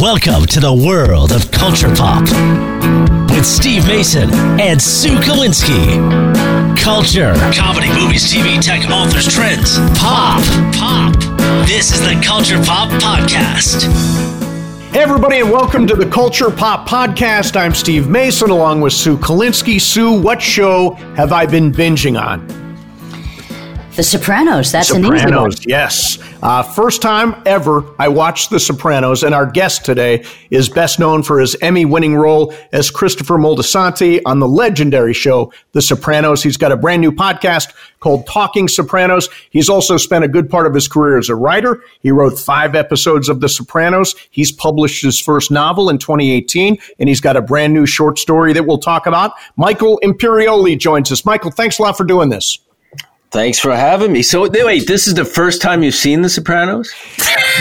Welcome to the world of culture pop with Steve Mason and Sue Kolinsky. Culture, comedy, movies, TV, tech, authors, trends, pop, pop. This is the Culture Pop Podcast. Hey, everybody, and welcome to the Culture Pop Podcast. I'm Steve Mason along with Sue Kolinsky. Sue, what show have I been binging on? The Sopranos. That's an easy one. Sopranos, yes. Uh, first time ever I watched The Sopranos, and our guest today is best known for his Emmy winning role as Christopher Moltisanti on the legendary show The Sopranos. He's got a brand new podcast called Talking Sopranos. He's also spent a good part of his career as a writer. He wrote five episodes of The Sopranos. He's published his first novel in 2018, and he's got a brand new short story that we'll talk about. Michael Imperioli joins us. Michael, thanks a lot for doing this. Thanks for having me. So wait, this is the first time you've seen The Sopranos?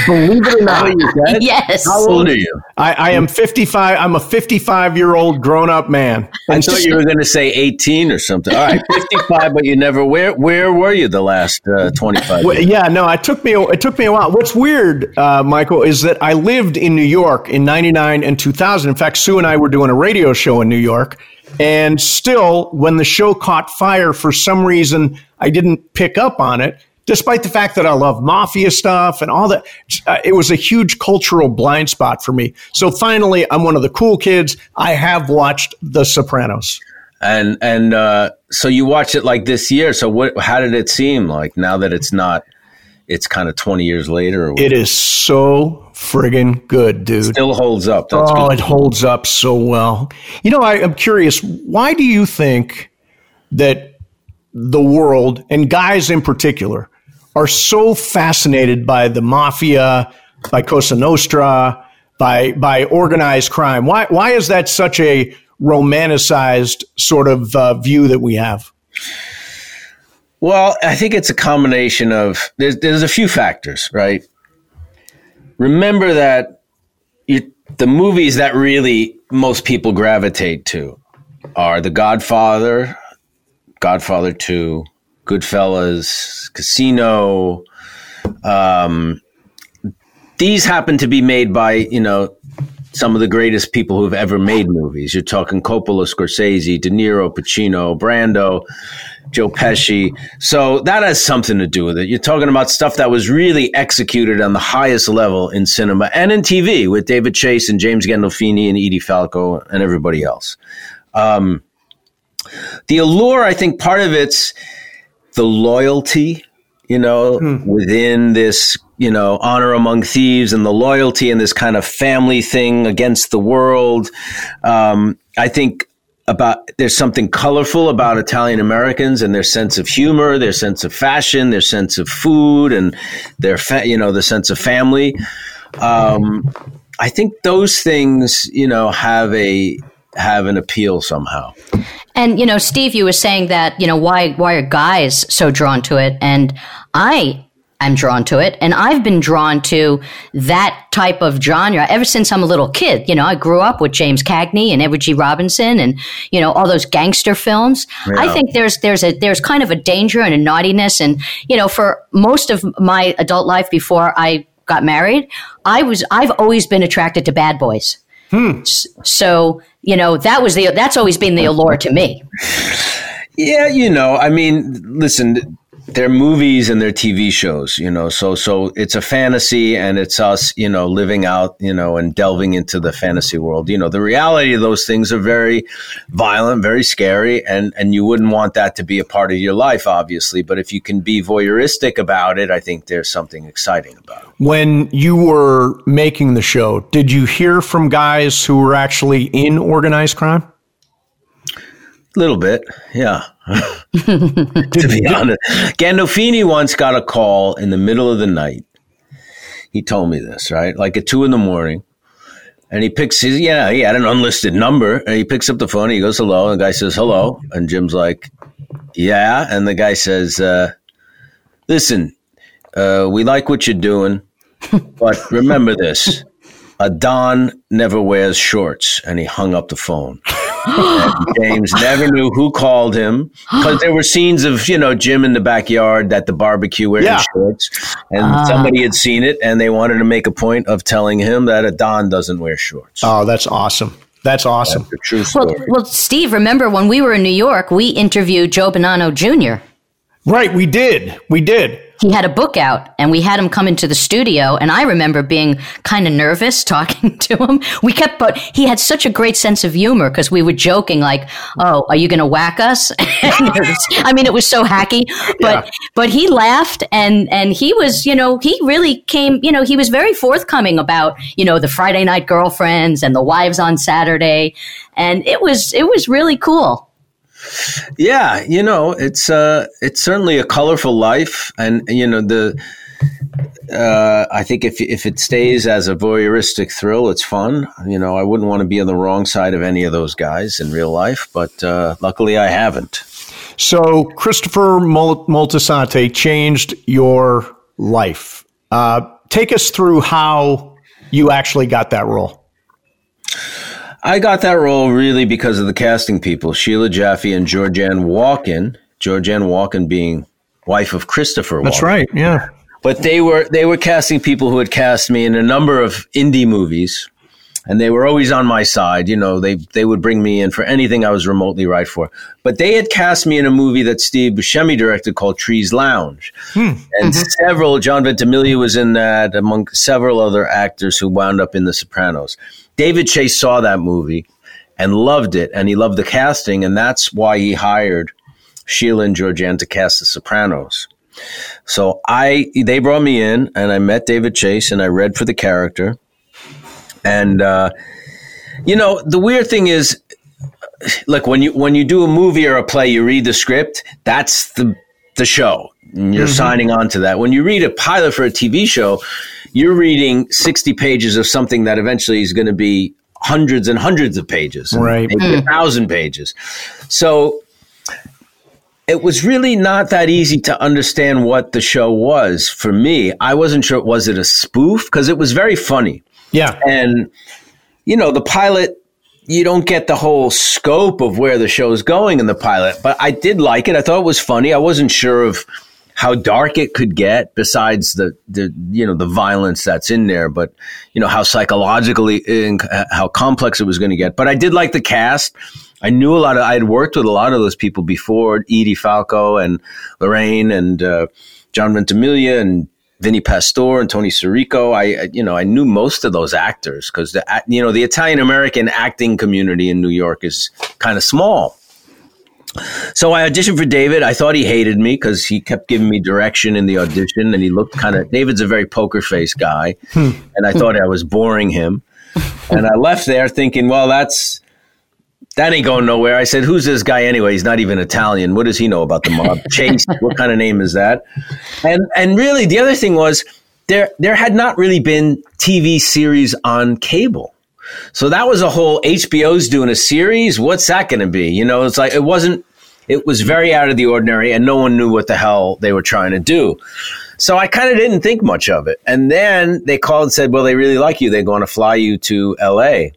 Believe it or not, Yes. How old are you? I, I am 55. I'm a 55 year old grown up man. I thought you were going to say 18 or something. All right, 55, but you never. Where where were you the last uh, 25? Well, yeah, no, it took me it took me a while. What's weird, uh, Michael, is that I lived in New York in '99 and 2000. In fact, Sue and I were doing a radio show in New York, and still, when the show caught fire, for some reason, I didn't pick up on it. Despite the fact that I love mafia stuff and all that, uh, it was a huge cultural blind spot for me. So finally, I'm one of the cool kids. I have watched The Sopranos. And and uh, so you watched it like this year. So what? How did it seem like now that it's not? It's kind of 20 years later. Or It is so friggin' good, dude. still holds up. That's oh, good. it holds up so well. You know, I, I'm curious. Why do you think that the world and guys in particular are so fascinated by the mafia, by Cosa Nostra, by by organized crime? Why why is that such a romanticized sort of uh, view that we have? Well, I think it's a combination of there's there's a few factors, right? Remember that you, the movies that really most people gravitate to are The Godfather, Godfather Two, Goodfellas, Casino. Um, these happen to be made by you know some of the greatest people who've ever made movies. You're talking Coppola, Scorsese, De Niro, Pacino, Brando, Joe Pesci. So that has something to do with it. You're talking about stuff that was really executed on the highest level in cinema and in TV with David Chase and James Gandolfini and Edie Falco and everybody else. Um, the allure, I think part of it's the loyalty, you know, within this, you know, honor among thieves and the loyalty and this kind of family thing against the world. Um, I think about there's something colorful about Italian Americans and their sense of humor, their sense of fashion, their sense of food, and their fa- you know the sense of family. Um, I think those things, you know, have a have an appeal somehow. And you know, Steve, you were saying that you know why why are guys so drawn to it, and I am drawn to it, and I've been drawn to that type of genre ever since I'm a little kid. You know, I grew up with James Cagney and Edward G. Robinson, and you know all those gangster films. I think there's there's a there's kind of a danger and a naughtiness, and you know, for most of my adult life before I got married, I was I've always been attracted to bad boys. Hmm. S- So you know that was the that's always been the allure to me. Yeah, you know, I mean, listen, they're movies and they're TV shows, you know, so so it's a fantasy and it's us, you know, living out, you know, and delving into the fantasy world. You know, the reality of those things are very violent, very scary, and and you wouldn't want that to be a part of your life, obviously. But if you can be voyeuristic about it, I think there's something exciting about it. When you were making the show, did you hear from guys who were actually in organized crime? A little bit, yeah. to be honest, Gandolfini once got a call in the middle of the night. He told me this, right? Like at two in the morning. And he picks his, yeah, he had an unlisted number. And he picks up the phone. He goes, hello. And the guy says, hello. And Jim's like, yeah. And the guy says, uh, listen, uh, we like what you're doing, but remember this a Don never wears shorts. And he hung up the phone. James never knew who called him because there were scenes of you know Jim in the backyard at the barbecue wearing Yeah. shorts, and ah. somebody had seen it and they wanted to make a point of telling him that a Don doesn't wear shorts. Oh, that's awesome. That's awesome. the true Well, well, Steve, remember when we were in New York, we interviewed Joe Bonanno Jr. Right, we did. We did. He had a book out and we had him come into the studio. And I remember being kind of nervous talking to him. We kept, but he had such a great sense of humor because we were joking like, Oh, are you going to whack us? Was- I mean, it was so hacky, but, Yeah. but he laughed and, and he was, you know, he really came, you know, he was very forthcoming about, you know, the Friday night girlfriends and the wives on Saturday. And it was, it was really cool. Yeah, you know, it's uh, it's certainly a colorful life, and you know the. Uh, I think if if it stays as a voyeuristic thrill, it's fun. You know, I wouldn't want to be on the wrong side of any of those guys in real life, but uh, luckily I haven't. So Christopher Mol- Moltisanti changed your life. Uh, take us through how you actually got that role. I got that role really because of the casting people, Sheila Jaffe and Georgianne Walken. Georgianne Walken being wife of Christopher. Walken. That's right. Yeah. but they were they were casting people who had cast me in a number of indie movies and they were always on my side you know they they would bring me in for anything i was remotely right for but they had cast me in a movie that steve buscemi directed called trees lounge hmm, and mm-hmm. several john ventimiglia was in that among several other actors who wound up in the sopranos david chase saw that movie and loved it and he loved the casting and that's why he hired sheila and georgianne to cast the sopranos so I they brought me in and I met David Chase and I read for the character. And uh, you know, the weird thing is look, when you when you do a movie or a play, you read the script, that's the the show. And you're signing on to that. When you read a pilot for a TV show, you're reading 60 pages of something that eventually is going to be hundreds and hundreds of pages. Right. Maybe hmm. a thousand pages. So it was really not that easy to understand what the show was for me. I wasn't sure was it a spoof because it was very funny. Yeah. And you know, the pilot you don't get the whole scope of where the show's going in the pilot, but I did like it. I thought it was funny. I wasn't sure of how dark it could get besides the, the you know the violence that's in there but you know how psychologically how complex it was going to get but i did like the cast i knew a lot of i had worked with a lot of those people before edie falco and lorraine and uh, john ventimiglia and Vinnie Pastore and Tony Sirico. I, I- you know, I knew most of those actors because the, you know, the Italian American acting community in New York is kind of small. So I auditioned for David. I thought he hated me because he kept giving me direction in the audition, and he looked kind of. David's a very poker face guy, hmm. and I thought I was boring him. And I left there thinking, well, that's that ain't going nowhere. I said, who's this guy anyway? He's not even Italian. What does he know about the mob? Chase. what kind of name is that? And and really, the other thing was there there had not really been TV series on cable. So that was a whole HBO's doing a series. What's that going to be? You know, it's like it wasn't. It was very out of the ordinary, and no one knew what the hell they were trying to do. So I kind of didn't think much of it. And then they called and said, "Well, they really like you. They're going to fly you to LA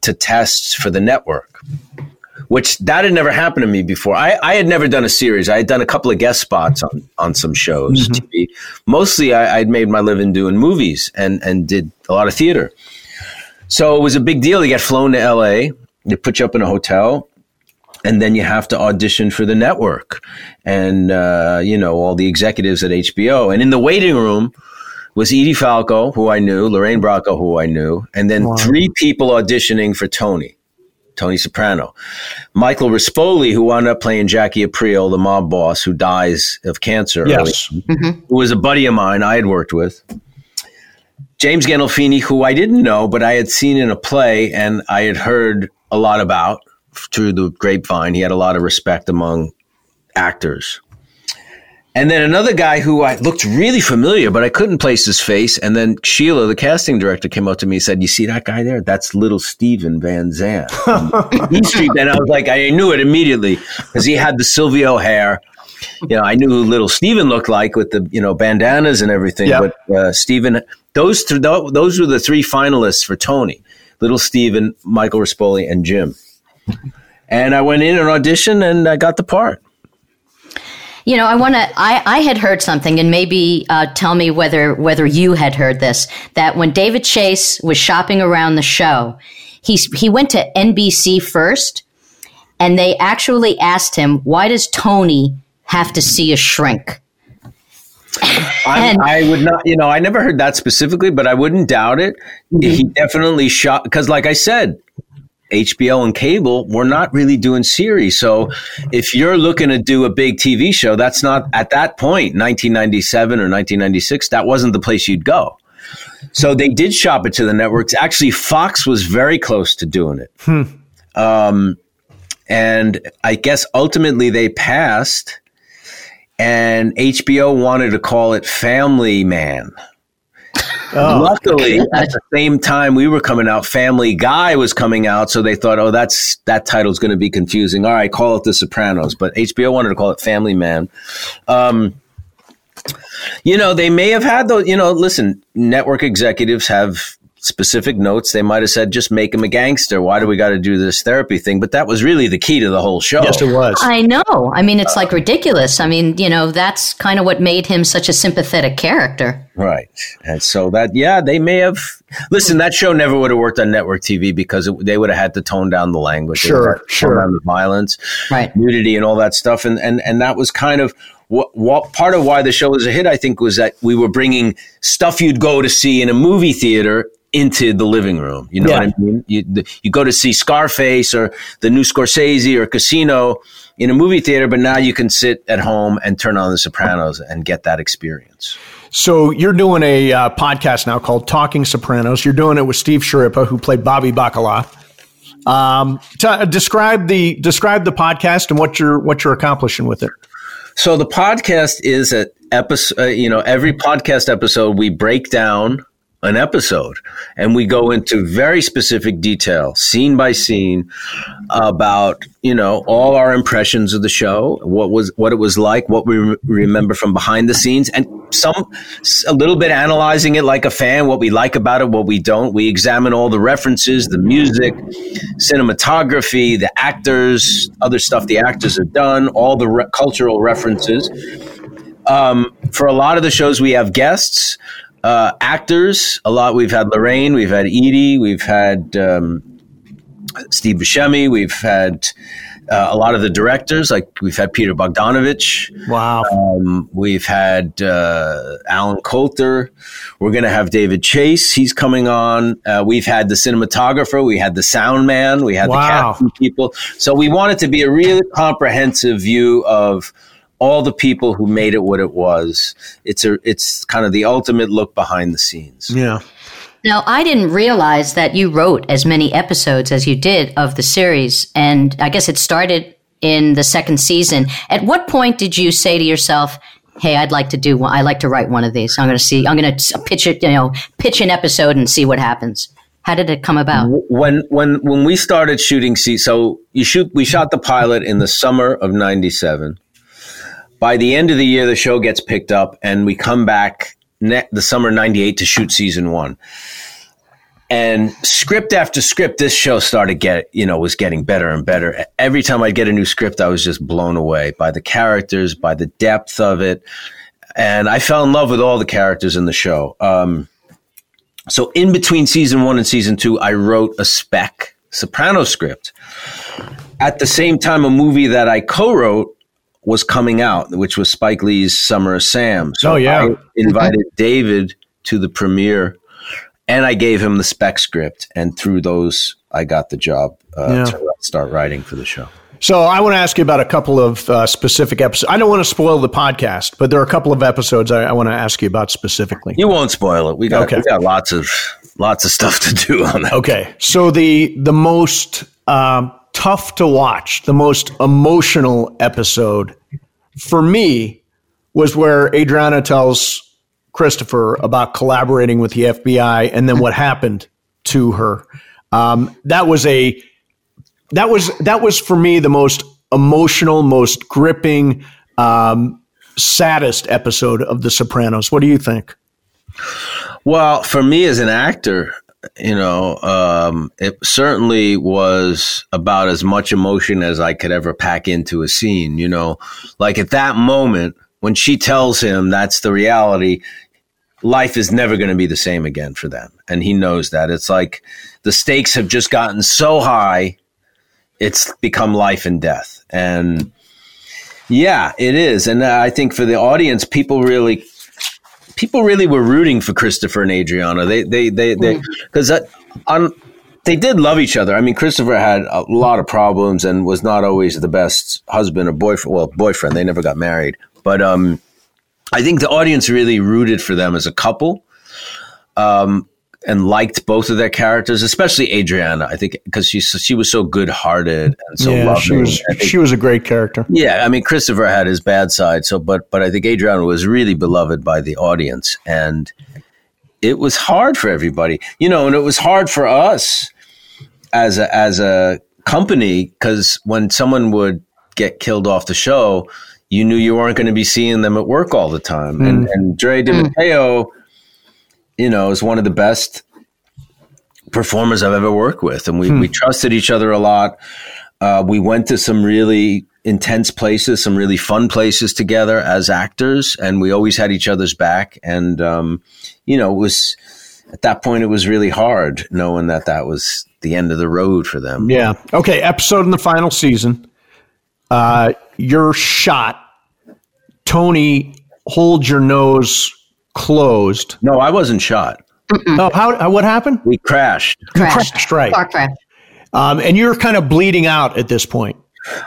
to test for the network." Which that had never happened to me before. I, I had never done a series. I had done a couple of guest spots on, on some shows, mm-hmm. TV. Mostly, I, I'd made my living doing movies and and did a lot of theater. So it was a big deal. You get flown to LA, they put you up in a hotel, and then you have to audition for the network and, uh, you know, all the executives at HBO. And in the waiting room was Edie Falco, who I knew, Lorraine Bracco, who I knew, and then three people auditioning for Tony. Tony Soprano, Michael Rispoli, who wound up playing Jackie Aprile, the mob boss who dies of cancer. early Yes. who was a buddy of mine I had worked with. James Gandolfini, who I didn't know, but I had seen in a play and I had heard a lot about through the grapevine. He had a lot of respect among actors. And then another guy who I looked really familiar, but I couldn't place his face. And then Sheila, the casting director, came up to me and said, You see that guy there? That's little Steven Van Zandt. East Street. And I was like, I knew it immediately because he had the Silvio hair you know, I knew who little Steven looked like with the, you know, bandanas and everything. Yeah. But uh, Steven, those th- those were the three finalists for Tony: Little Steven, Michael Rispoli, and Jim. and I went in and auditioned, and I got the part. You know, I want to. I, I had heard something, and maybe uh, tell me whether whether you had heard this. That when David Chase was shopping around the show, he he went to NBC first, and they actually asked him, "Why does Tony have to see a shrink?" And, I would not, you know, I never heard that specifically, but I wouldn't doubt it. Mm-hmm. He definitely shot because, like I said, HBO and cable, we're not really doing series. So if you're looking to do a big TV show, that's not at that point, 1997 or 1996, that wasn't the place you'd go. So they did shop it to the networks. Actually, Fox was very close to doing it. Hmm. Um, and I guess ultimately they passed, and HBO wanted to call it Family Man. Oh, Luckily, at the same time we were coming out, Family Guy was coming out, so they thought, "Oh, that's that title's going to be confusing." All right, call it The Sopranos, but HBO wanted to call it Family Man. Um, you know, they may have had those. You know, listen, network executives have specific notes, they might have said, just make him a gangster. Why do we got to do this therapy thing? But that was really the key to the whole show. Yes, it was. I know. I mean, it's like ridiculous. I mean, you know, that's kind of what made him such a sympathetic character. Right. And so that, yeah, they may have. Listen, that show never would have worked on network TV because it, they would have had to tone down the language. Sure, sure. Tone down the violence, right. nudity, and all that stuff. And, and, and that was kind of what, what part of why the show was a hit, I think, was that we were bringing stuff you'd go to see in a movie theater into the living room. You know yeah. what I mean? You, the, you go to see Scarface or the new Scorsese or Casino in a movie theater, but now you can sit at home and turn on The Sopranos and get that experience. So you're doing a uh, podcast now called Talking Sopranos. You're doing it with Steve Schirripa, who played Bobby Bacala. Um, t- describe the describe the podcast and what you're what you're accomplishing with it. So the podcast is a episode. Uh, you know, every podcast episode we break down an episode and we go into very specific detail scene by scene about you know all our impressions of the show what was what it was like what we re- remember from behind the scenes and some a little bit analyzing it like a fan what we like about it what we don't we examine all the references the music cinematography the actors other stuff the actors have done all the re- cultural references um, for a lot of the shows we have guests uh, actors, a lot. We've had Lorraine, we've had Edie, we've had um, Steve Buscemi, we've had uh, a lot of the directors, like we've had Peter Bogdanovich. Wow. Um, we've had uh, Allen Coulter. We're going to have David Chase. He's coming on. Uh, we've had the cinematographer. We had the sound man. We had wow. the casting people. So we wanted to be a really comprehensive view of all the people who made it what it was. It's a it's kind of the ultimate look behind the scenes. Yeah. Now, I didn't realize that you wrote as many episodes as you did of the series, and I guess it started in the second season. At what point did you say to yourself, "Hey, I'd like to do one. I like to write one of these. I'm going to see. I'm going to pitch it. You know, pitch an episode and see what happens." How did it come about? When when when we started shooting, see, so you shoot. We shot the pilot in the summer of '97 by the end of the year, the show gets picked up, and we come back ne- the summer '98 to shoot season one. And script after script, this show started get you know was getting better and better. Every time I'd get a new script, I was just blown away by the characters, by the depth of it, and I fell in love with all the characters in the show. Um, so in between season one and season two, I wrote a spec Soprano script. At the same time, a movie that I co-wrote was coming out, which was Spike Lee's Summer of Sam. So oh, yeah. I invited David to the premiere and I gave him the spec script. And through those, I got the job uh, yeah. to start writing for the show. So I want to ask you about a couple of uh, specific episodes. I don't want to spoil the podcast, but there are a couple of episodes I, I want to ask you about specifically. You won't spoil it. We got, okay. we got lots of lots of stuff to do on that. Okay. So the the most um, tough to watch, the most emotional episode for me was where Adriana tells Christopher about collaborating with the FBI and then what happened to her. Um, that was a that was that was for me the most emotional, most gripping, um, saddest episode of The Sopranos. What do you think? Well, for me as an actor, you know, um, it certainly was about as much emotion as I could ever pack into a scene. You know, like at that moment when she tells him that's the reality, life is never going to be the same again for them, and he knows that. It's like the stakes have just gotten so high, it's become life and death, and yeah, it is. And I think for the audience, people really people really were rooting for Christopher and Adriana. They they they they because on they did love each other. I mean, Christopher had a lot of problems and was not always the best husband or boyfriend. Well, boyfriend. They never got married, but um, I think the audience really rooted for them as a couple. Um, and liked both of their characters, especially Adriana. I think because she she was so good hearted and so yeah, loving. she was think- she was a great character. yeah, I mean Christopher had his bad side, so but but I think Adriana was really beloved by the audience, and it was hard for everybody, you know, and it was hard for us as a as a company because when someone would get killed off the show, you knew you weren't going to be seeing them at work all the time, and hmm. and Drea de Matteo, hmm. You know, is one of the best performers I've ever worked with, and we we trusted each other a lot. Uh, we went to some really intense places, some really fun places together as actors, and we always had each other's back. And um, you know, it was at that point it was really hard knowing that that was the end of the road for them. Yeah. Okay. Episode in the final season. Uh, you're shot. Tony holds your nose closed. No, I wasn't shot. Oh, how? uh, What happened? We crashed. Crashed. Crashed, right. Car crash. Um, and you're kind of bleeding out at this point.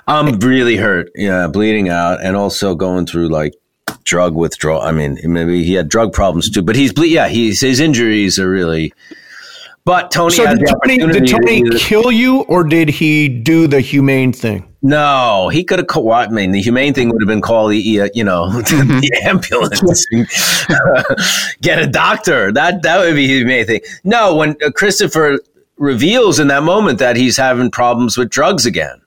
I'm really hurt. Yeah, bleeding out, and also going through like drug withdrawal. I mean, maybe he had drug problems too, but he's ble- yeah, he's his injuries are really. But Tony So did the Tony, did Tony to kill you, or did he do the humane thing? No, he could have. Co- I mean, the humane thing would have been call the uh, you know the ambulance, get a doctor. That that would be the humane thing. No, when uh, Christopher reveals in that moment that he's having problems with drugs again.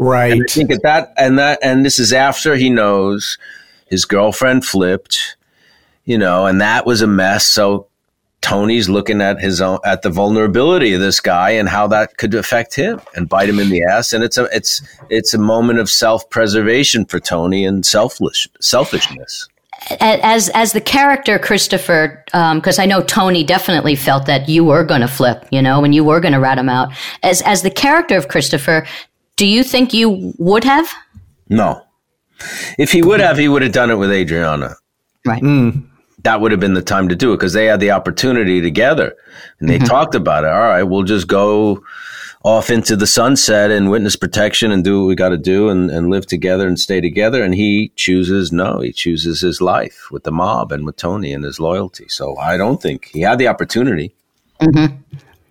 Right. I think at that and that and this is after he knows his girlfriend flipped, you know, and that was a mess. So Tony's looking at his own at the vulnerability of this guy and how that could affect him and bite him in the ass. And it's a it's it's a moment of self preservation for Tony and selfish selfishness. As as the character Christopher, um, because I know Tony definitely felt that you were going to flip, you know, and you were going to rat him out. As as the character of Christopher, do you think you would have? No. If he would have, he would have done it with Adriana. Right. Hmm. That would have been the time to do it because they had the opportunity together and they mm-hmm. talked about it. All right, we'll just go off into the sunset and witness protection and do what we got to do and, and live together and stay together. And he chooses no, he chooses his life with the mob and with Tony and his loyalty. So I don't think he had the opportunity. Mm-hmm.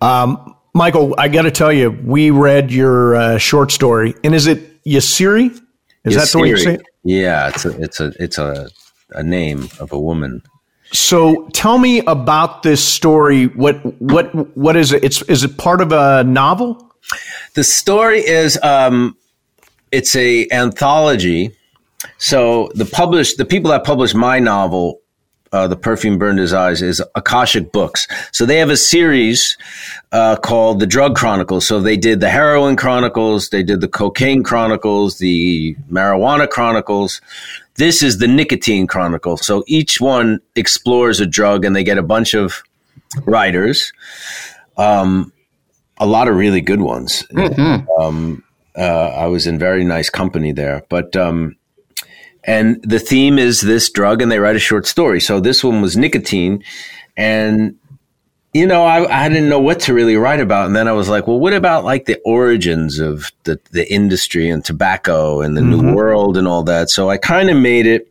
Um, Michael, I got to tell you, we read your uh, short story, and is it Yasiri? Is that the way you say it? Yeah, it's a it's a it's a, a name of a woman. So tell me about this story. What what what is it? It's is it part of a novel? The story is um, it's a anthology. So the published the people that published my novel, uh, "The Perfume Burned His Eyes," is Akashic Books. So they have a series uh, called the Drug Chronicles. So they did the Heroin Chronicles, they did the Cocaine Chronicles, the Marijuana Chronicles. This is the Nicotine Chronicle. So each one explores a drug, and they get a bunch of writers. Um, a lot of really good ones. Um, uh, I was in very nice company there, but um, and the theme is this drug, and they write a short story. So this one was nicotine, and you know, I, I didn't know what to really write about, and then I was like, well, what about like the origins of the the industry and tobacco and the new world and all that? So I kind of made it,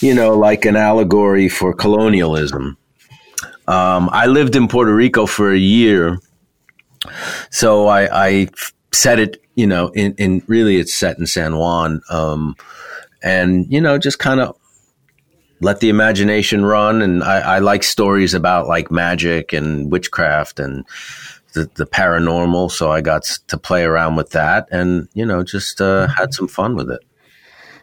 you know, like an allegory for colonialism. Um, I lived in Puerto Rico for a year, so I, I set it, you know, in, in really it's set in San Juan, um, and you know, just kind of let the imagination run. And I, I like stories about like magic and witchcraft and the, the paranormal, so I got to play around with that, and you know, just uh, had some fun with it.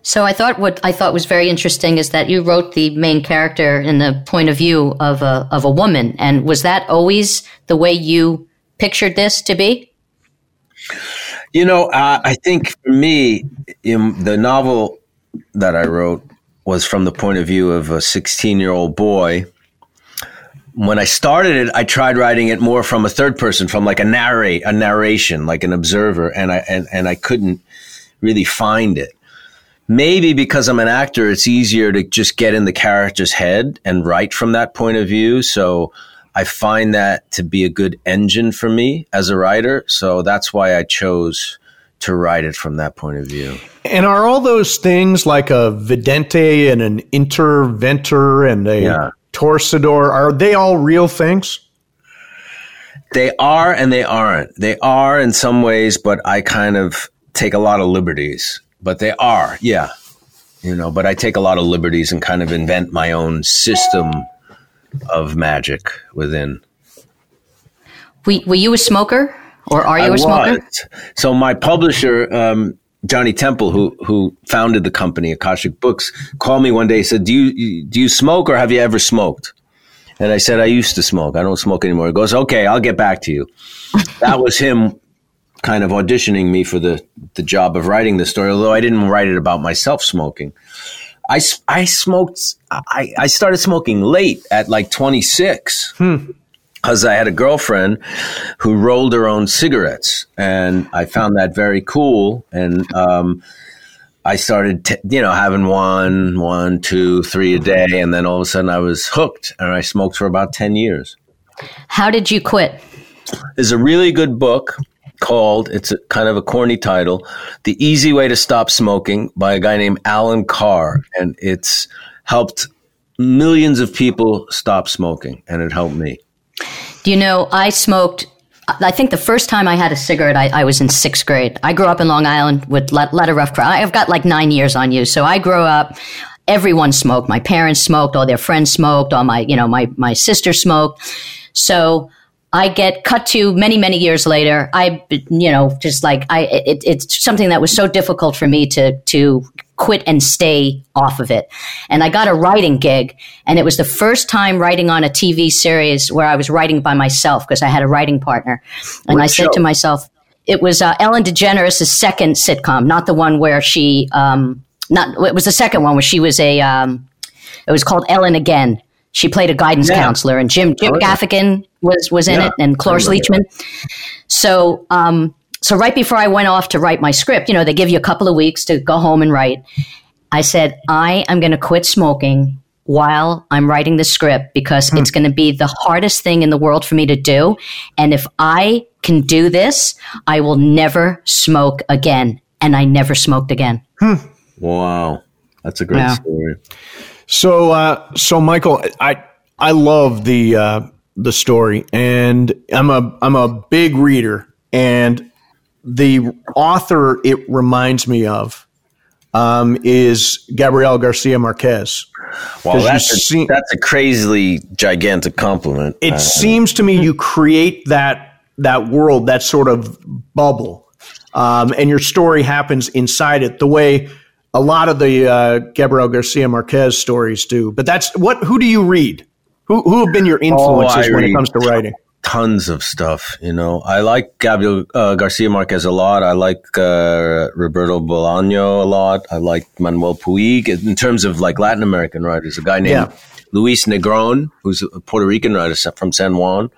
So I thought what I thought was very interesting is that you wrote the main character in the point of view of a of a woman, and was that always the way you pictured this to be? You know, uh, I think for me, in the novel that I wrote was from the point of view of a 16 year old boy. When I started it, I tried writing it more from a third person, from like a narrate, a narration, like an observer, and I and, and I couldn't really find it. Maybe because I'm an actor, it's easier to just get in the character's head and write from that point of view. So I find that to be a good engine for me as a writer. So that's why I chose to write it from that point of view. And are all those things like a vidente and an interventor and a yeah. torcedor, are they all real things? They are and they aren't. They are in some ways, but I kind of take a lot of liberties. But they are, yeah. You know, but I take a lot of liberties and kind of invent my own system of magic within. Were, were you a smoker, or are you I a smoker? Was. So my publisher, um, Johnny Temple, who who founded the company Akashic Books, called me one day. He said, "Do you do you smoke, or have you ever smoked?" And I said, "I used to smoke. I don't smoke anymore." He goes, "Okay, I'll get back to you." that was him kind of auditioning me for the the job of writing the story. Although I didn't write it about myself smoking. I, I smoked, I, I started smoking late at like 26. Because I had a girlfriend who rolled her own cigarettes, and I found that very cool. And um, I started, t- you know, having one, one, two, three a day, and then all of a sudden I was hooked, and I smoked for about ten years. How did you quit? There's a really good book called, it's a, kind of a corny title, The Easy Way to Stop Smoking by a guy named Allen Carr. And it's helped millions of people stop smoking, and it helped me. Do you know, I smoked I think the first time I had a cigarette, I, I, was in sixth grade. I grew up in Long Island with let, let a rough crowd. I've got like nine years on you. So I grew up, everyone smoked. My parents smoked, all their friends smoked, all my, you know, my, my sister smoked. So I get cut to many, many years later. I, you know, just like I, it, it's something that was so difficult for me to, to quit and stay off of it. And I got a writing gig and it was the first time writing on a TV series where I was writing by myself because I had a writing partner. And I said to myself, it was uh, Ellen DeGeneres' second sitcom, not the one where she, um, not, it was the second one where she was a, um, it was called Ellen Again. She played a guidance yeah. counselor, and Jim Jim oh, Gaffigan was was in yeah. it, and Cloris Leachman. So, um, so right before I went off to write my script, you know, they give you a couple of weeks to go home and write. I said, I am going to quit smoking while I'm writing the script because hmm. it's going to be the hardest thing in the world for me to do. And if I can do this, I will never smoke again. And I never smoked again. Hmm. Wow. That's a great yeah. story. So, uh, so Michael, I I love the uh, the story, and I'm a I'm a big reader, and the author it reminds me of um, is Gabriel Garcia Marquez. Well, that's a, see, that's a crazily gigantic compliment. It uh, seems to me you create that that world, that sort of bubble, um, and your story happens inside it. The way a lot of the uh, Gabriel Garcia Marquez stories do. But that's what. Who do you read? Who who have been your oh, influences oh, when it comes to writing? Tons of stuff. You know, I like Gabriel uh, Garcia Marquez a lot. I like uh, Roberto Bolaño a lot. I like Manuel Puig in terms of like Latin American writers. A guy named yeah. Luis Negron, who's a Puerto Rican writer from San Juan.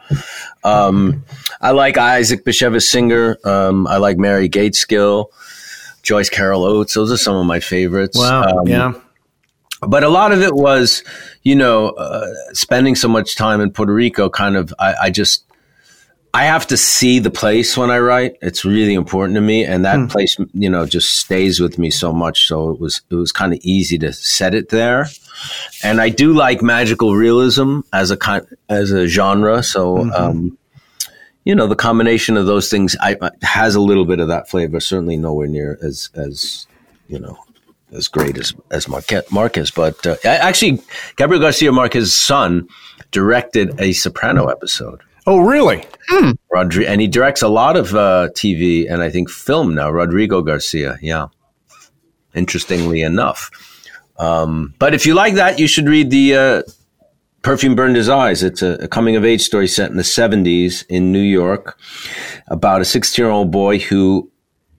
Um, I like Isaac Bashevis Singer. Um, I like Mary Gaitskill, Joyce Carol Oates. Those are some of my favorites. Wow. Um, yeah. But a lot of it was, you know, uh, spending so much time in Puerto Rico. Kind of, I, I, just, I have to see the place when I write. It's really important to me, and that hmm. place, you know, just stays with me so much. So it was, it was kind of easy to set it there. And I do like magical realism as a kind as a genre. So. Mm-hmm. Um, you know, the combination of those things I, has a little bit of that flavor. Certainly nowhere near as as you know as great as as Marquez. But uh, actually, Gabriel Garcia Marquez's son directed a Soprano episode. Oh, really? Hmm. Rodri- and he directs a lot of uh, TV and I think film now. Rodrigo Garcia, yeah. interestingly enough. Um, but if you like that, you should read the uh, Perfume Burned His Eyes. It's a, a coming of age story set in the 70s in New York about a 16 year old boy who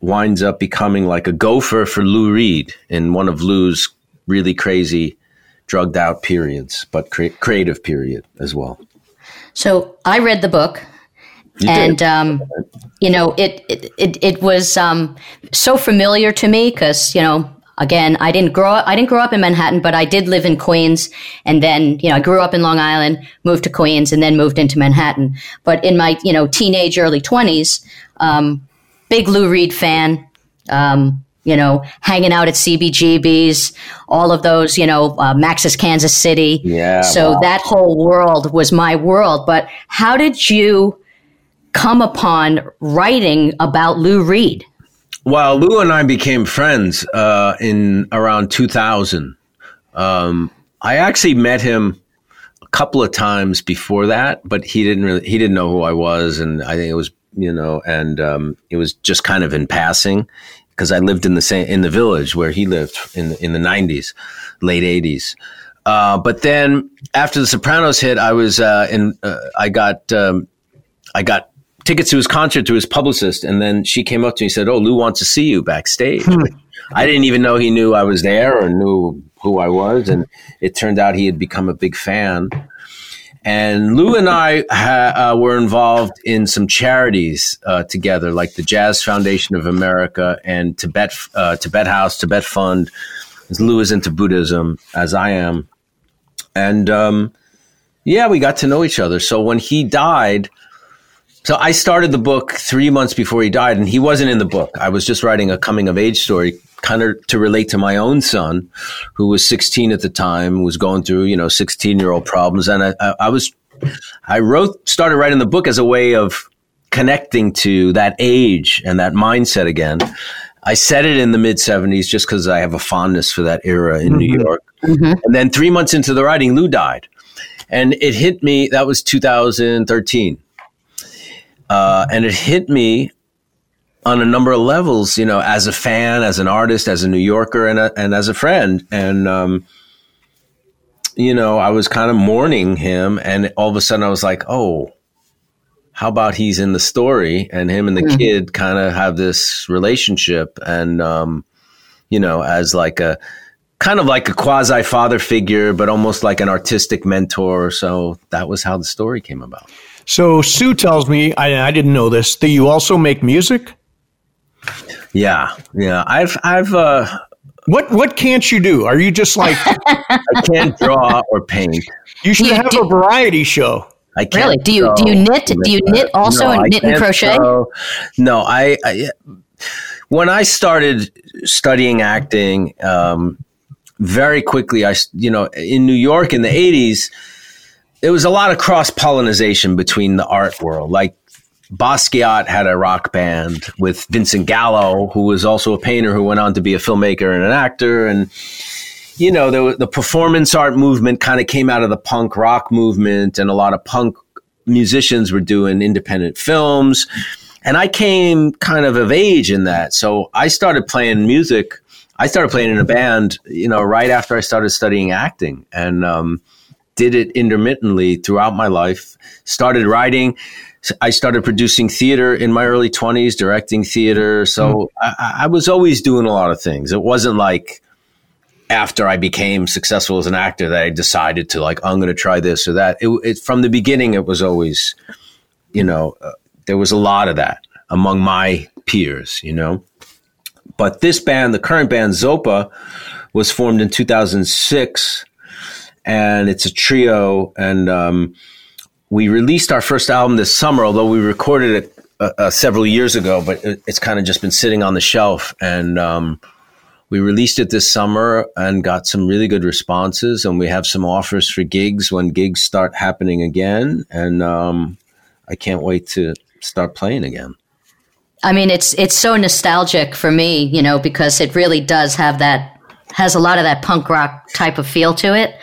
winds up becoming like a gopher for Lou Reed in one of Lou's really crazy, drugged out periods, but cre- creative period as well. So I read the book. You and um, you know it it, it, it was um, so familiar to me because you know again I didn't grow up I didn't grow up in Manhattan but I did live in Queens and then you know I grew up in Long Island moved to Queens and then moved into Manhattan but in my you know teenage early twenties um, big Lou Reed fan um, you know hanging out at CBGB's all of those you know uh, Max's Kansas City Yeah, so wow. that whole world was my world but how did you come upon writing about Lou Reed? Well, Lou and I became friends uh, in around 2000. Um, I actually met him a couple of times before that, but he didn't really he didn't know who I was, and I think it was you know, and um, it was just kind of in passing because I lived in the same in the village where he lived in the, in the 90s, late 80s. Uh, but then after The Sopranos hit, I was uh, in. Uh, I got um, I got tickets to his concert to his publicist, and then she came up to me and said, "Oh, Lou wants to see you backstage." I didn't even know he knew I was there or knew who I was, and it turned out he had become a big fan. And Lou and I ha- uh, were involved in some charities uh, together, like the Jazz Foundation of America and Tibet uh, Tibet House, Tibet Fund. As Lou is into Buddhism, as I am, and um, yeah, we got to know each other. So when he died, so I started the book three months before he died, and he wasn't in the book. I was just writing a coming of age story, kind of to relate to my own son, who was 16 at the time, was going through you know 16 year old problems, and I, I, I was, I wrote, started writing the book as a way of connecting to that age and that mindset again. I said it in the mid 70s just because I have a fondness for that era in New York. And then three months into the writing, Lou died. And it hit me, that was 2013. Uh, and it hit me on a number of levels, you know, as a fan, as an artist, as a New Yorker, and, a, and as a friend. And, um, you know, I was kind of mourning him. And all of a sudden I was like, oh, how about he's in the story and him and the Mhm. kid kind of have this relationship and, um, you know, as like a, kind of like a quasi father figure, but almost like an artistic mentor. So that was how the story came about. So Sue tells me, I, I didn't know this, that you also make music. Yeah, yeah. I've, I've, uh, What what can't you do? Are you just like I can't draw or paint. you should You have do- a variety show? I can't Really? Do you sew. do you knit? Do you knit also and I knit and crochet? sew. No, I, I when I started studying acting, um, very quickly, I you know in New York in the eighties, there was a lot of cross pollination between the art world. Like Basquiat had a rock band with Vincent Gallo, who was also a painter who went on to be a filmmaker and an actor, and you know, the, the performance art movement kind of came out of the punk rock movement, and a lot of punk musicians were doing independent films. And I came kind of of age in that. So I started playing music. I started playing in a band, you know, right after I started studying acting and um, did it intermittently throughout my life. Started writing. I started producing theater in my early 20s, directing theater. So I, I was always doing a lot of things. It wasn't like, after I became successful as an actor that I decided to like I'm going to try this or that. It, it from the beginning it was always, you know, uh, there was a lot of that among my peers, you know. But this band, the current band Zopa, was formed in 2006, and it's a trio. And um, we released our first album this summer, although we recorded it uh, uh, several years ago. But it, it's kind of just been sitting on the shelf, and um, we released it this summer and got some really good responses and we have some offers for gigs when gigs start happening again and um, i can't wait to start playing again I mean, it's it's so nostalgic for me, you know, because it really does have that has a lot of that punk rock type of feel to it.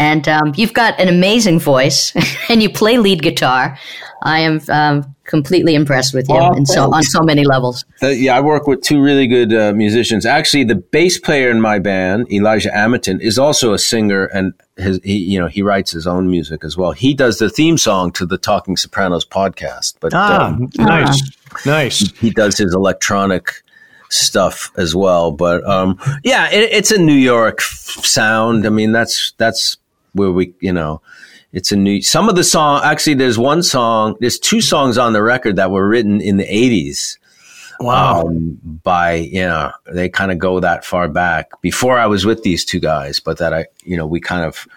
And um, you've got an amazing voice, and you play lead guitar. I am um, completely impressed with you, Well, and so on so many levels. The- yeah, I work with two really good uh, musicians. Actually, the bass player in my band, Elijah Amitin, is also a singer, and his, he, you know, he writes his own music as well. He does the theme song to the Talking Sopranos podcast, but Ah, um, nice, nice. he does his electronic stuff as well. But um, yeah, it, it's a New York f- sound. I mean, that's that's where we, you know, it's a new. Some of the song, actually, there's one song. There's two songs on the record that were written in the '80s Wow. um, by you know they kind of go that far back before I was with these two guys, but that I you know we kind of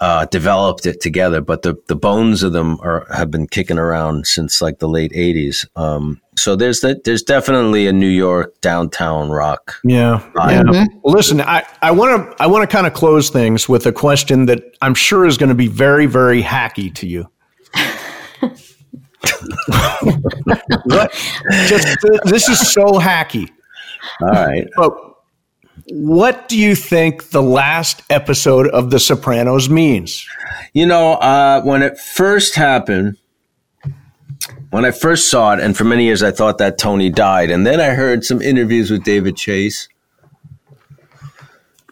uh, developed it together. But the the bones of them are have been kicking around since like the late '80s. Um, so there's that. There's definitely a New York downtown rock. Yeah. yeah. Well, listen, I I want to I want to kind of close things with a question that I'm sure is going to be very very hacky to you. What- just this is so hacky. All right. But what do you think the last episode of The Sopranos means? You know, uh, when it first happened, when I first saw it, and for many years I thought that Tony died, and then I heard some interviews with David Chase.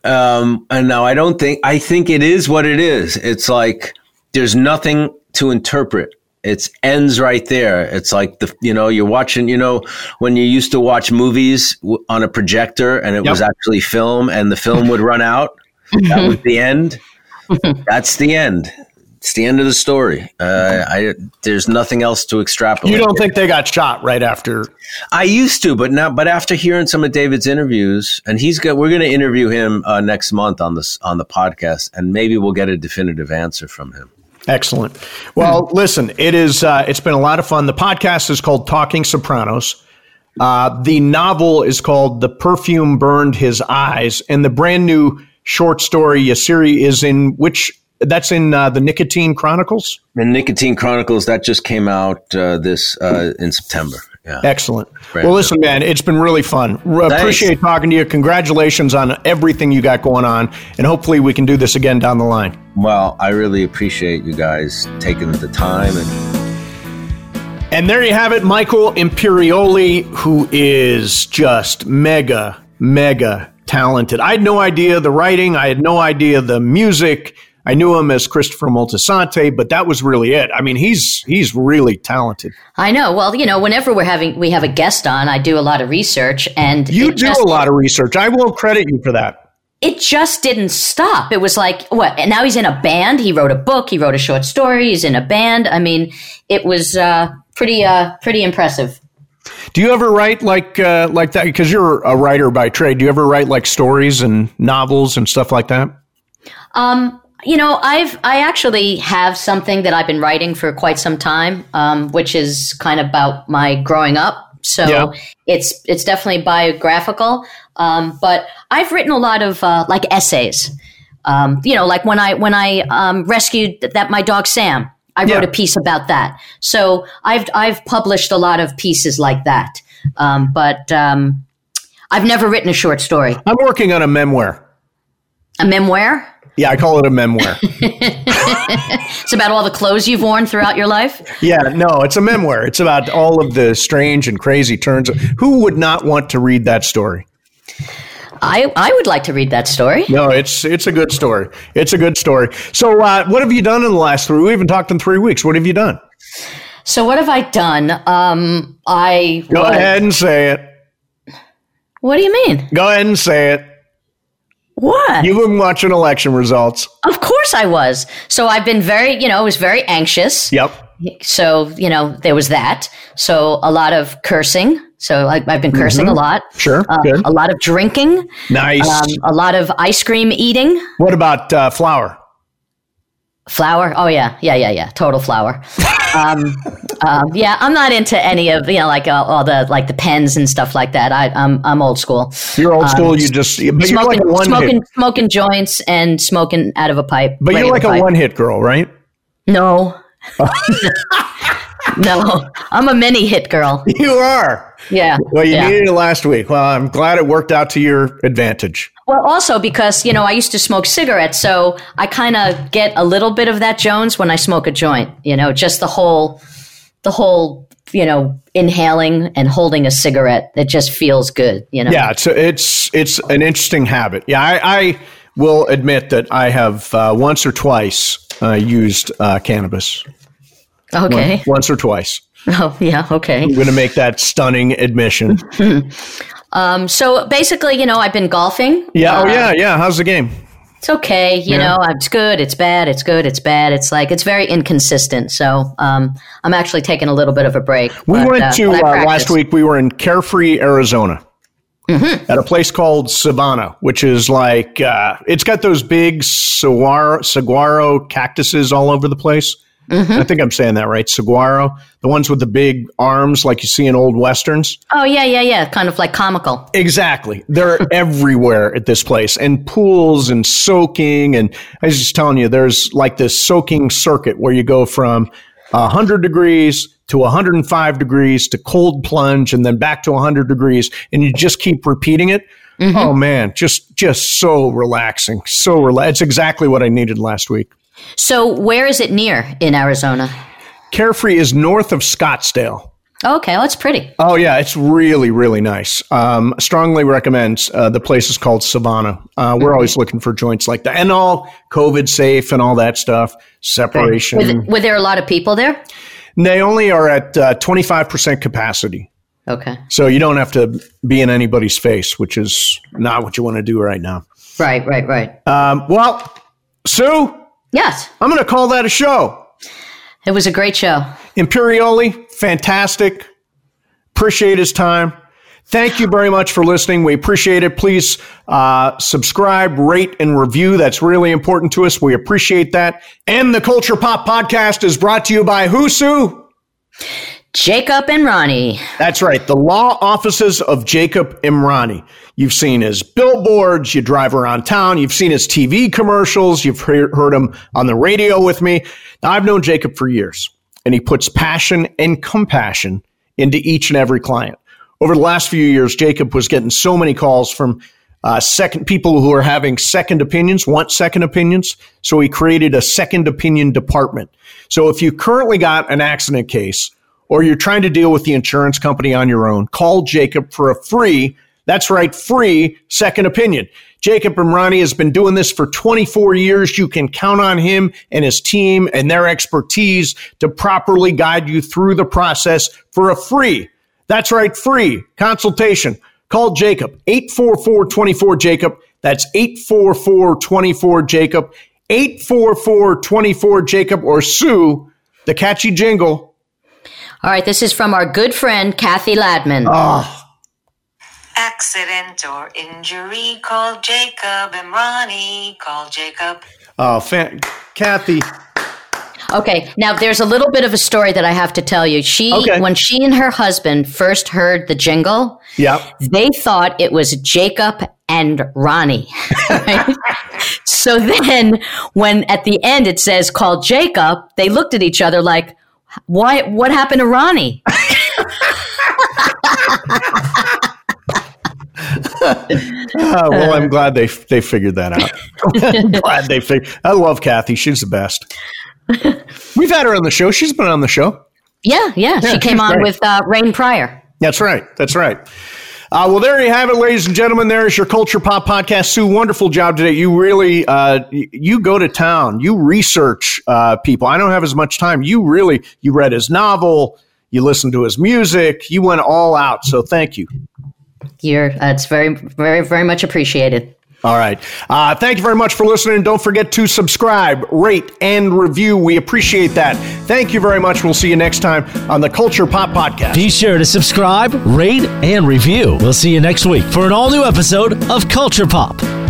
Um, and now I don't think I think it is what it is. It's like there's nothing to interpret. It ends right there. It's like the you know you're watching you know when you used to watch movies w- on a projector and it was actually film and the film would run out. That was the end. That's the end. It's the end of the story. Uh, I there's nothing else to extrapolate. You don't think they got shot right after? I used to, but now, but after hearing some of David's interviews, and he's got, we're going to interview him uh, next month on this on the podcast, and maybe we'll get a definitive answer from him. Excellent. Well, listen, it is. Uh, it's been a lot of fun. The podcast is called Talking Sopranos. Uh, the novel is called The Perfume Burned His Eyes, and the brand new short story Yasiri is in which that's in uh, the Nicotine Chronicles. The Nicotine Chronicles that just came out uh, this uh, in September. Yeah, Excellent. Right. Well, listen, man, it's been really fun. Appreciate talking to you. Congratulations on everything you got going on, and hopefully we can do this again down the line. well, I really appreciate you guys taking the time and And there you have it, Michael Imperioli, who is just mega, mega talented. I had no idea the writing, I had no idea the music. I knew him as Christopher Moltisanti, but that was really it. I mean, he's he's really talented. I know. Well, you know, whenever we're having we have a guest on, I do a lot of research, and You do just, a lot of research. I will credit you for that. It just didn't stop. It was like what? And now he's in a band. He wrote a book. He wrote a short story. He's in a band. I mean, it was uh, pretty uh, pretty impressive. Do you ever write like uh, like that? Because you're a writer by trade. Do you ever write like stories and novels and stuff like that? Um, you know, I've I actually have something that I've been writing for quite some time, um, which is kind of about my growing up. So Yeah. it's it's definitely biographical. Um, but I've written a lot of uh, like essays. Um, you know, like when I when I um, rescued th- that my dog Sam, I wrote Yeah. a piece about that. So I've I've published a lot of pieces like that. Um, but um, I've never written a short story, I'm working on a memoir. A memoir. Yeah, I call it a memoir. It's about all the clothes you've worn throughout your life. Yeah, no, it's a memoir. It's about all of the strange and crazy turns. Who would not want to read that story? I, I would like to read that story. No, it's it's a good story. It's a good story. So, uh, what have you done in the last three? We haven't talked in three weeks. What have you done? So what have I done? Um, I Go was- ahead and say it. What do you mean? Go ahead and say it. What? You've been watching election results. of course I was. So I've been very, you know, I was very anxious. Yep. So you know there was that. So a lot of cursing. So I, I've been cursing a lot. Sure. Uh, a lot of drinking. Nice. Um, a lot of ice cream eating. what about uh, flour? Flour. Oh yeah, yeah, yeah, yeah. Total flour. um, um, yeah, I'm not into any of you know like all, all the like the pens and stuff like that. I, I'm I'm old school. You're old school. you just but you're like smoking, a one smoking, hit. smoking joints and smoking out of a pipe. But you're like a pipe. one hit girl, right? No. no, I'm a mini hit girl. You are. Yeah. Well, you yeah. needed it last week. Well, I'm glad it worked out to your advantage. Well, also because, you know, I used to smoke cigarettes, so I kind of get a little bit of that Jones when I smoke a joint, you know, just the whole, the whole you know, inhaling and holding a cigarette. It just feels good, you know. Yeah, it's it's it's an interesting habit. Yeah, I, I will admit that I have uh, once or twice uh, used uh, cannabis. Okay. Once or twice. Oh yeah. Okay. I'm going to make that stunning admission. um. So basically, you know, I've been golfing. Yeah. oh yeah. Yeah. How's the game? It's okay. You Yeah. know, it's good. It's bad. It's good. It's bad. It's like it's very inconsistent. So um, I'm actually taking a little bit of a break. We but, went uh, to uh, last week. We were in Carefree, Arizona, Mm-hmm. at a place called Civana, which is like uh, it's got those big saguaro, saguaro cactuses all over the place. Mm-hmm. I think I'm saying that right. Saguaro, the ones with the big arms, like you see in old westerns. Oh yeah, yeah, yeah. Kind of like comical. Exactly. They're everywhere at this place and pools and soaking. And I was just telling you, there's like this soaking circuit where you go from 100 degrees to 105 degrees to cold plunge and then back to 100 degrees. And you just keep repeating it. Oh man, just, just so relaxing. So relax. It's exactly what I needed last week. So where is it near in Arizona? Carefree is north of Scottsdale. Okay, well, it's pretty. Oh yeah, it's really really nice. Um, strongly recommend. Uh, the place is called Civana. Uh, we're always looking for joints like that, and all COVID safe and all that stuff. Separation. Were, were there a lot of people there? they only are at twenty five percent capacity, Okay. so you don't have to be in anybody's face, which is not what you want to do right now. Right, right, right. Um, well, Sue, Yes, I'm going to call that a show. it was a great show. Imperioli, fantastic. Appreciate his time. Thank you very much for listening. We appreciate it. Please uh, subscribe, rate, and review. That's really important to us. We appreciate that. And the Culture Pop Podcast is brought to you by Husu. Jacob and Ronnie. That's right. The law offices of Jacob Emrani. You've seen his billboards. You drive around town. You've seen his TV commercials. You've heard, him on the radio with me. Now, I've known Jacob for years, and he puts passion and compassion into each and every client. Over the last few years, Jacob was getting so many calls from uh, second people who are having second opinions, want second opinions. So he created a second opinion department. So if you currently got an accident case or you're trying to deal with the insurance company on your own, call Jacob for a free, that's right, free second opinion. Jacob Emrani has been doing this for 24 years. You can count on him and his team and their expertise to properly guide you through the process for a free, that's right, free consultation. Call Jacob, 844-24 Jacob. That's 844-24 Jacob, 844-24 Jacob, or Sue, the catchy jingle. All right, this is from our good friend Cathy Ladman. Ah. Accident or injury, call Jacob and Ronnie. Call Jacob. Oh, fan- Cathy. Okay, now there's a little bit of a story that I have to tell you. She, Okay. when she and her husband first heard the jingle, Yep. they thought it was Jacob and Ronnie. Right? so then, when at the end it says "call Jacob," they looked at each other like, "Why? What happened to Ronnie?" Oh, well, I'm glad they they figured that out. I'm glad they figured. I love Cathy. She's the best. We've had her on the show. She's been on the show. Yeah, yeah. Yeah, she came on great. with uh, Rain Pryor. That's right. That's right. Uh, well, there you have it, ladies and gentlemen. There's your Culture Pop podcast. Sue, wonderful job today. You really, uh, you go to town. You research uh, people. I don't have as much time. You really, you read his novel. You listened to his music. You went all out. So thank you. You're, uh, it's very, very, very much appreciated. All right. Uh, thank you very much for listening. Don't forget to subscribe, rate, and review. We appreciate that. Thank you very much. We'll see you next time on the Culture Pop Podcast. Be sure to subscribe, rate, and review. We'll see you next week for an all new episode of Culture Pop.